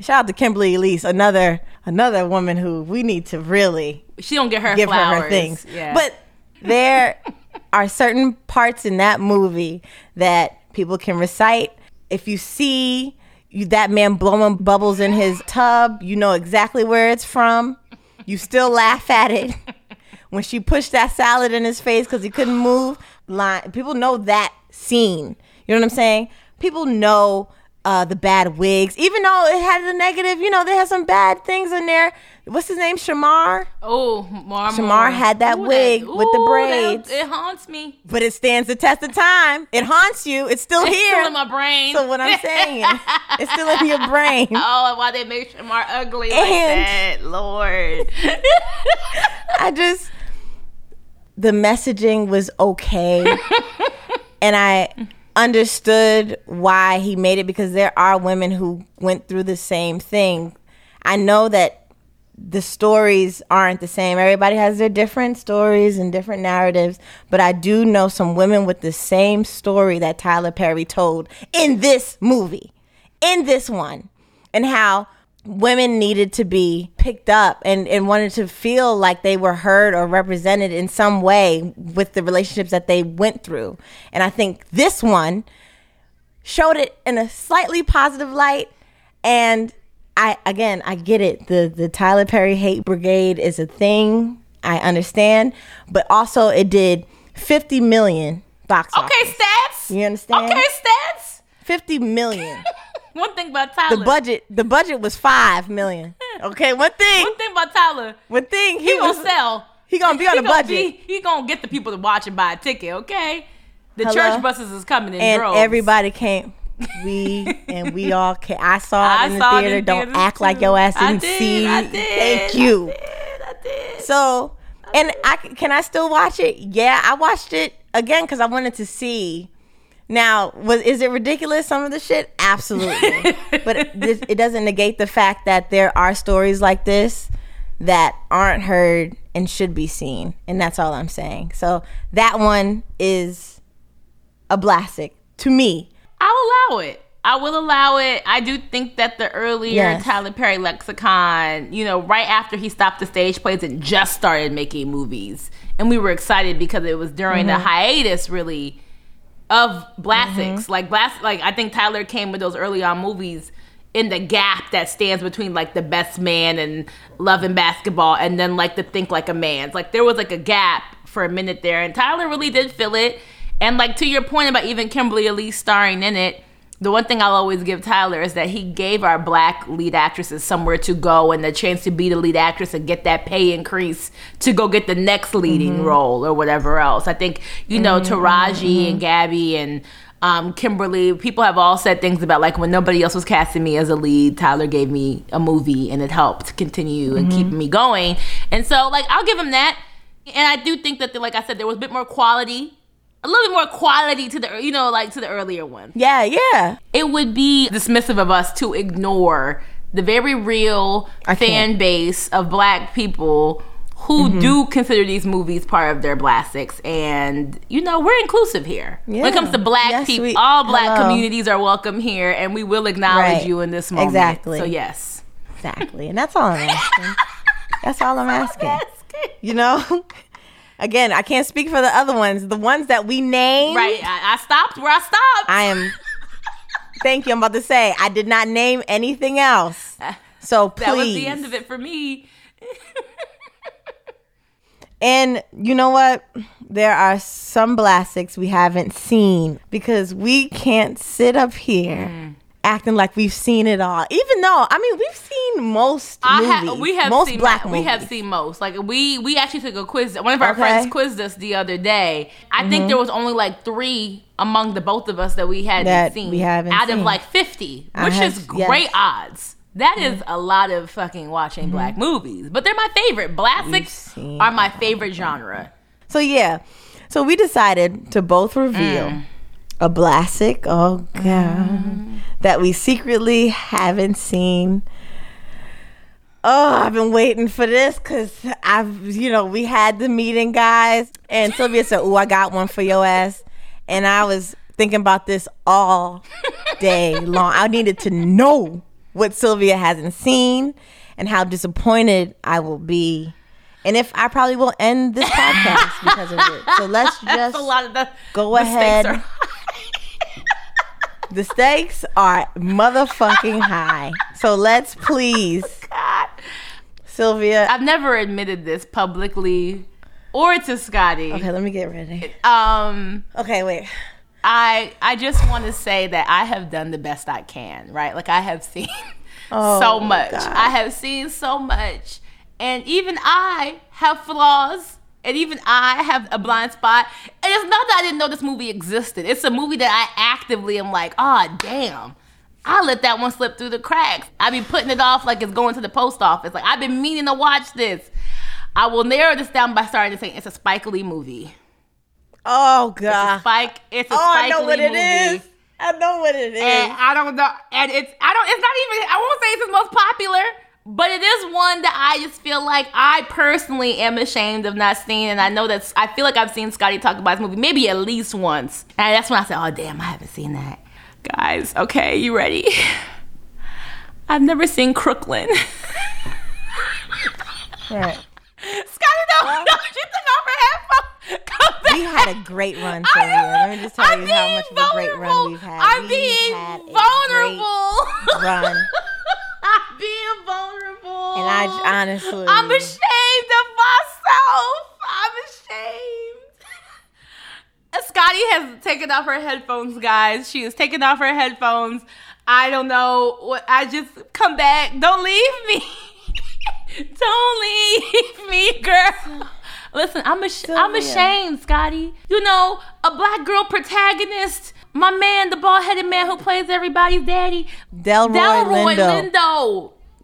shout out to kimberly elise another another woman who we need to really She don't get her give flowers. her her things Yeah. but there *laughs* are certain parts in that movie that people can recite if you see you, that man blowing bubbles in his tub you know exactly where it's from you still laugh at it *laughs* when she pushed that salad in his face because he couldn't move. Line people know that scene. You know what I'm saying? People know uh, the bad wigs, even though it had the negative. You know, they had some bad things in there. What's his name? Shemar. oh, Mar Shemar had that wig with the braids. it haunts me. But it stands the test of time. It haunts you. It's still It's here. still in my brain. so what I'm saying, it's still in your brain. *laughs* Oh, why they make Shemar ugly like And- that, Lord? *laughs* I just the messaging was okay. *laughs* and I understood why he made it because there are women who went through the same thing. I know that the stories aren't the same. Everybody has their different stories and different narratives, but I do know some women with the same story that Tyler Perry told in this movie, in this one, and how women needed to be picked up and, and wanted to feel like they were heard or represented in some way with the relationships that they went through. And I think this one showed it in a slightly positive light and I again I get it. The the Tyler Perry hate brigade is a thing. I understand, but also it did 50 million box Okay, office. stats. You understand? Okay, stats. 50 million. *laughs* One thing about Tyler. The budget the budget was 5 million. Hmm. Okay, one thing. One thing about Tyler. One thing He he gonna sell. he gonna be on He a budget. be- he gonna get the people to watch and buy a ticket. Okay. The Hello? church buses is coming in and droves. everybody came. We and we *laughs* all came. I saw it I in the theater. in Don't theaters, act like too. your ass I didn't did, see. I did, Thank I you. did, I did. So, and I can I still watch it? Yeah, I watched it again because I wanted to see. Now, was is it ridiculous? Some of the shit, absolutely, *laughs* but it, this, it doesn't negate the fact that there are stories like this that aren't heard and should be seen, and that's all I'm saying. So that one is a blastic to me. I'll allow it. I will allow it. I do think that the earlier Yes. Tyler Perry lexicon, you know, right after he stopped the stage plays and just started making movies, and we were excited because it was during Mm-hmm. the hiatus, really, of Blastics. Mm-hmm. Like Blast, like I think Tyler came with those early on movies in the gap that stands between like the best man and love and basketball, and then like the think like a man's. Like there was like a gap for a minute there, and Tyler really did fill it. And like to your point about even Kimberly Elise starring in it, the one thing I'll always give Tyler is that he gave our black lead actresses somewhere to go and the chance to be the lead actress and get that pay increase to go get the next leading mm-hmm. role or whatever else. I think, you know, mm-hmm. Taraji and mm-hmm. Gabby and Um, Kimberly, people have all said things about like when nobody else was casting me as a lead, Tyler gave me a movie and it helped continue and keep me going. And so, like, I'll give him that. And I do think that, like I said, there was a bit more quality, a little bit more quality to the, you know, like to the earlier one. Yeah, yeah. It would be dismissive of us to ignore the very real I fan can't. Mm-hmm. base of black people who do consider these movies part of their blastics and you know we're inclusive here when it comes to black Yes, people we- all black hello. communities are welcome here and we will acknowledge Right. you in this moment Exactly. so yes Exactly. And that's all I'm asking. *laughs* that's all I'm asking. You know? Again, I can't speak for the other ones. The ones that we named. right I, I stopped where i stopped I am. *laughs* Thank you. I'm about to say I did not name anything else. *laughs* So please. that was the end of it for me *laughs* And you know what? There are some blastics we haven't seen because we can't sit up here Mm. Acting like we've seen it all. Even though, I mean, we've seen most I movies. have we have most seen black we movies. have seen most. Like we we actually took a quiz. One of our Okay. friends quizzed us the other day. I think there was only like three among the both of us that we hadn't That seen. we haven't out of like fifty, I which have- is yes. great odds. That is a lot of fucking watching black movies, but they're my favorite. Blastics are my favorite genre. So yeah, so we decided to both reveal Mm. A blastic. Oh god, Mm. that we secretly haven't seen. Oh, I've been waiting for this because I've, you know, we had the meeting, guys, and Sylvia said, "Oh, I got one for your ass," and I was thinking about this all day long. I needed to know what Sylvia hasn't seen and how disappointed I will be. And if I probably will end this podcast because of it. So let's *laughs* That's just a lot of the go ahead. *laughs* the stakes are motherfucking high. So let's please, *laughs* God. Sylvia. I've never admitted this publicly or to Scotty. Okay, let me get ready. Um. Okay, wait. I I just want to say that I have done the best I can, right? Like I have *laughs* seen Oh, so much. God. I have seen so much. And even I have flaws. And even I have a blind spot. And it's not that I didn't know this movie existed. It's a movie that I actively am like, oh damn. I let that one slip through the cracks. I be putting it off like it's going to the post office. Like I've been meaning to watch this. I will narrow this down by starting to say it's a Spike Lee movie. Oh It's a God. Spike. It's a Oh, Spike I know Lee what it movie. is. I know what it is. And I don't know. And it's I don't it's not even I won't say it's his most popular, but it is one that I just feel like I personally am ashamed of not seeing. And I know that's I feel like I've seen Scotty talk about this movie maybe at least once. And that's when I said, Oh damn, I haven't seen that. Guys, okay, you ready? *laughs* I've never seen Crooklyn. Right. *laughs* Scotty, no, no, she took off her headphones. Come back. We had a great run, I you. Let me just tell I'm you how much of a great run we've had. I'm We've being had a great vulnerable. run. *laughs* Being vulnerable. And I honestly, I'm ashamed of myself. I'm ashamed. *laughs* Scotty has taken off her headphones, guys. She has taken off her headphones. I don't know what. I just come back. Don't leave me. *laughs* don't leave me, girl. Listen, I'm ash- I'm ashamed, Scotty. You know, a black girl protagonist. My man, the bald-headed man who plays everybody's daddy, Delroy, Delroy Lindo.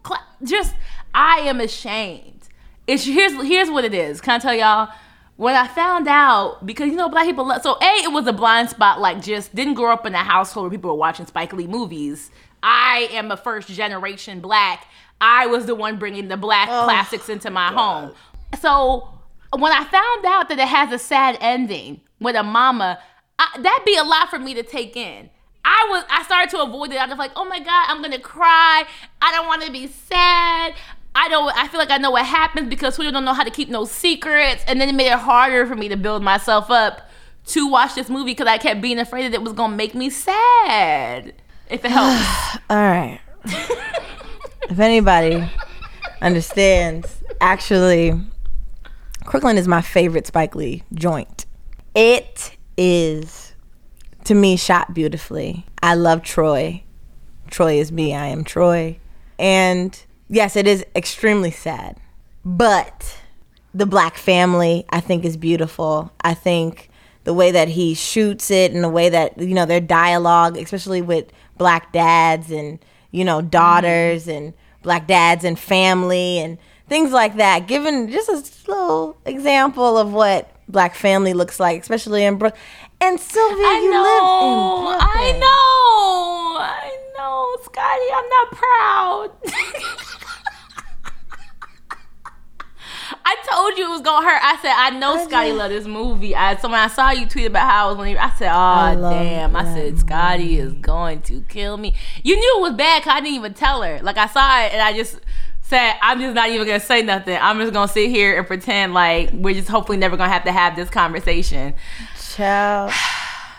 Lindo. Just, I am ashamed. It's here's here's what it is. Can I tell y'all? When I found out, because you know black people love. So a, it was a blind spot. Like just didn't grow up in a household where people were watching Spike Lee movies. I am a first generation black. I was the one bringing the black Oh, classics into my home. So when I found out that it has a sad ending with a mama, I, that'd be a lot for me to take in. I was I started to avoid it. I was like, oh my god, I'm gonna cry. I don't want to be sad. I don't. I feel like I know what happens because Twitter don't know how to keep no secrets, and then it made it harder for me to build myself up to watch this movie because I kept being afraid that it was gonna make me sad. If it helps, *sighs* All right. if anybody understands, actually, Crooklyn is my favorite Spike Lee joint. It is, to me, shot beautifully. I love Troy. Troy is me. I am Troy. And yes, it is extremely sad. But the black family, I think, is beautiful. I think the way that he shoots it and the way that you know their dialogue, especially with black dads and you know mm-hmm. daughters and black dads and family and things like that. Given just a little example of what black family looks like, especially in Brooklyn. And Sylvia, I you know. live in Brooklyn. I know. I know, Scotty. I'm not proud. *laughs* I told you it was gonna hurt. I said I know I Scotty loved this movie. I so when I saw you tweet about how I was when I said, "Oh love damn!" I said Scotty is going to kill me. You knew it was bad. Cause I didn't even tell her. Like I saw it and I just said, "I'm just not even gonna say nothing. I'm just gonna sit here and pretend like we're just hopefully never gonna have to have this conversation." Child.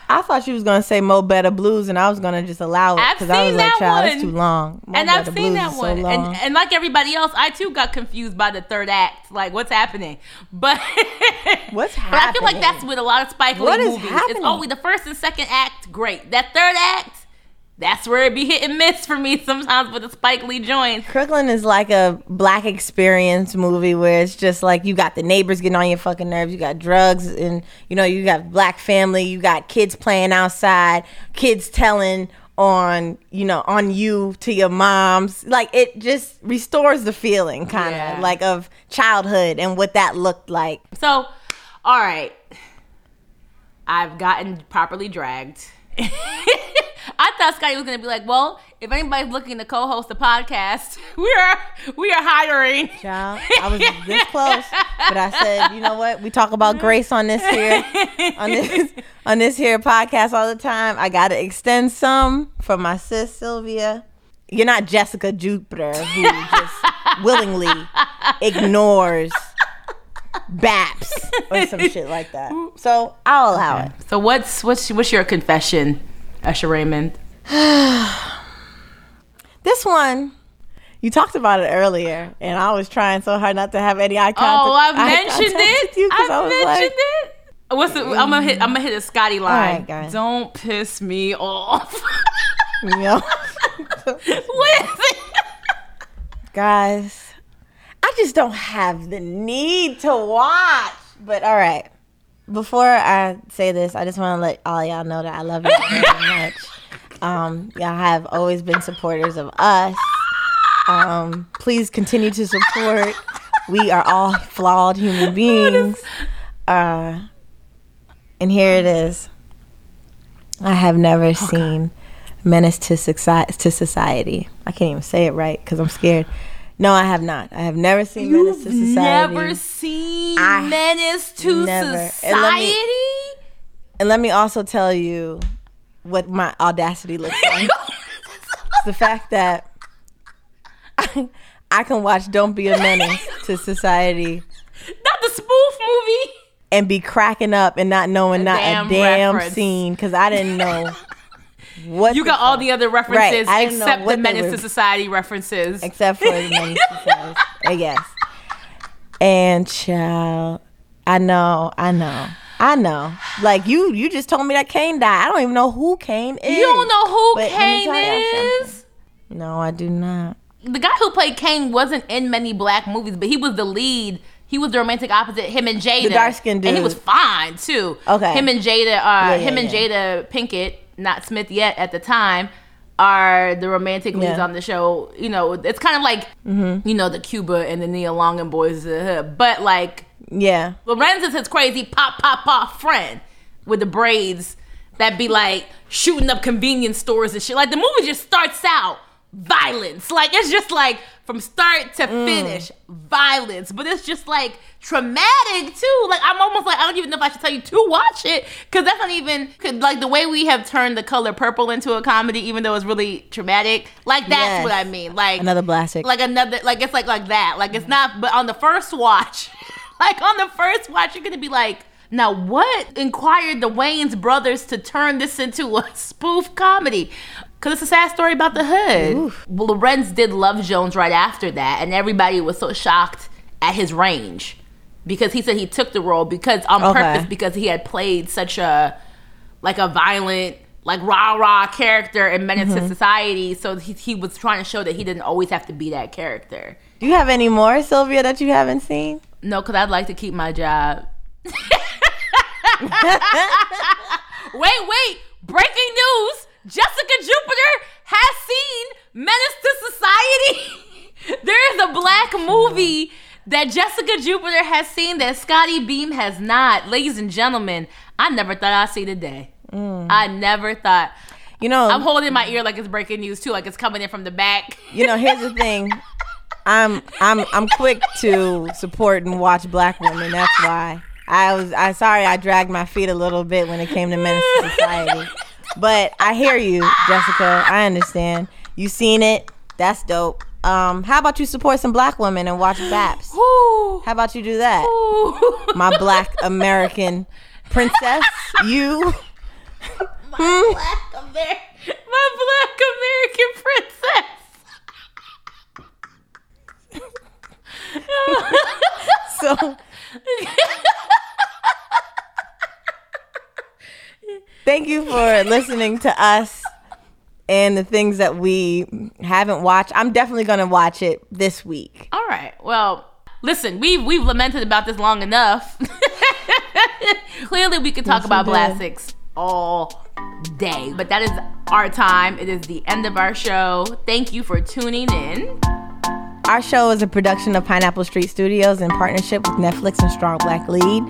I thought she was gonna say Mo Better Blues, and I was gonna just allow it because I was like, "Child, one. it's too long." Mo and I've seen Blues that so one, long. and and like everybody else, I too got confused by the third act. Like, what's happening? But *laughs* What's happening? But I feel like that's with a lot of Spike Lee What is movies. It's happening? always the first and second act, great. That third act, that's where it be hit and miss for me sometimes with the Spike Lee joints. Crooklyn is like a black experience movie where it's just like you got the neighbors getting on your fucking nerves, you got drugs, and you know you got black family, you got kids playing outside, kids telling on you know on you to your moms. Like it just restores the feeling, kind of Yeah. like of childhood and what that looked like. So, all right, I've gotten properly dragged. *laughs* I thought Scotty was gonna be like, "Well, if anybody's looking to co-host a podcast, *laughs* we are we are hiring." Child, I was this close, but I said, you know what? We talk about grace on this here, on this *laughs* on this here podcast all the time. I gotta extend some for my sis Sylvia. You're not Jessica Jupiter who just willingly ignores BAPS *laughs* or some shit like that. So I'll allow it. So what's what's what's your confession, Usher Raymond? *sighs* This one. You talked about it earlier, and I was trying so hard not to have any eye contact. Oh, I've eye mentioned it. with I I've was mentioned like- it. What's the, I'm gonna mm. hit. I'm gonna hit a Scotty line. right. Don't piss me off. *laughs* *laughs* You what is it? guys i just don't have the need to watch. But all right. Before i say this i just want to let all y'all know that i love you very *laughs* much. Um y'all have always been supporters of us. Um please continue to support. We are all flawed human *laughs* beings. Uh and here it is. I have never seen menace to society to society. I can't even say it right because i'm scared no i have not. I have never seen menace to You've society. never seen I Menace to never- and let me- and let me also tell you what my audacity looks like. It's *laughs* the fact that I, I can watch don't be a menace to society Not the spoof movie. and be cracking up and not knowing not damn a damn reference. scene because i didn't know *laughs* what You got all the other references I except the Menace to Society references. except for the *laughs* menace to society I guess and child i know i know I know. Like you, you just told me that Caine died. I don't even know who Caine is. you don't know who But Caine is? No, I do not. The guy who played Caine wasn't in many black movies, but he was the lead. He was the romantic opposite him and Jada. The dark-skinned And he was fine too. Okay. Him and Jada uh yeah, him and yeah. Jada Pinkett, not Smith yet at the time, are the romantic leads Yeah. Mm-hmm. on the show. You know, it's kind of like you know, the Cuba and the Nia Long and Boys of the Hood. But like Yeah. Larenz is his crazy pop pop pop friend with the braids that be like shooting up convenience stores and shit. Like the movie just starts out violence. Like it's just like from start to Mm. finish violence. But it's just like traumatic too. Like I'm almost like I don't even know if I should tell you to watch it because that's not even could like the way we have turned the color purple into a comedy, even though it's really traumatic. Like that's Yes. what I mean. Like Another blastic. like another like it's like like that like it's not but on the first watch *laughs* like on the first watch you're gonna be like now what inquired the Wayans brothers to turn this into a *laughs* spoof comedy because it's a sad story about the hood well larenz did love jones right after that and everybody was so shocked at his range because he said he took the role because on Okay. purpose because he had played such a like a violent, like rah rah character in Menace Mm-hmm. to Society. So he, he was trying to show that he didn't always have to be that character. Do you have any more, Sylvia, that you haven't seen? No, because I'd like to keep my job. *laughs* *laughs* wait, wait. Breaking news. Jessica Jupiter has seen Menace to Society. *laughs* there is a black movie that Jessica Jupiter has seen that Scotty Beam has not. Ladies and gentlemen, I never thought I'd see the day. Mm. I never thought. You know, I'm holding my ear like it's breaking news too, like it's coming in from the back. you know, here's the thing. *laughs* I'm I'm I'm quick to support and watch black women. That's why I was I sorry I dragged my feet a little bit when it came to Menace to Society. *laughs* But I hear you, Jessica. I understand. You seen it. That's dope. Um, how about you support some black women and watch Baps? Ooh. How about you do that? Ooh. *laughs* My black American princess, you. Hmm? black Amer- my black American princess. So thank you for listening to us and the things that we haven't watched. I'm definitely gonna watch it this week. All right. Well, listen, we've we've lamented about this long enough. *laughs* Clearly, we could talk Yes, about we Blast did. Six all day, but that is our time. It is the end of our show. Thank you for tuning in. Our show is a production of Pineapple Street Studios in partnership with Netflix and Strong Black Lead.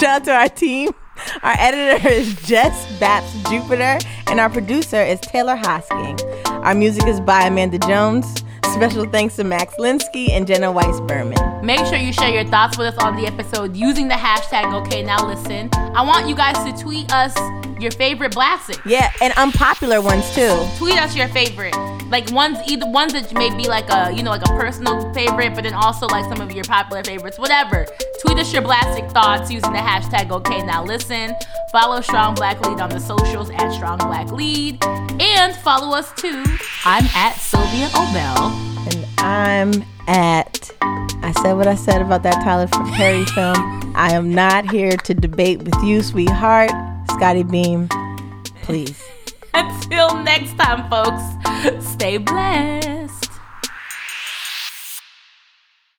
Shout out to our team. Our editor *laughs* is Jess Baps Jupiter, and our producer is Taylor Hosking. Our music is by Amanda Jones. Special thanks to Max Linsky and Jenna Weiss Berman. Make sure you share your thoughts with us on the episode using the hashtag Okay Now Listen. I want you guys to tweet us your favorite Blast Yeah, and unpopular ones too. tweet us your favorite like ones either ones that may be like a you know like a personal favorite but then also like some of your popular favorites whatever tweet us your blastic thoughts using the hashtag okay now listen follow strong black lead on the socials at strong black lead and follow us too i'm at sylvia obell And I'm at. I said what I said about that Tyler Perry film. I am not here to debate with you, sweetheart. Scotty Beam, please. *laughs* until next time folks stay blessed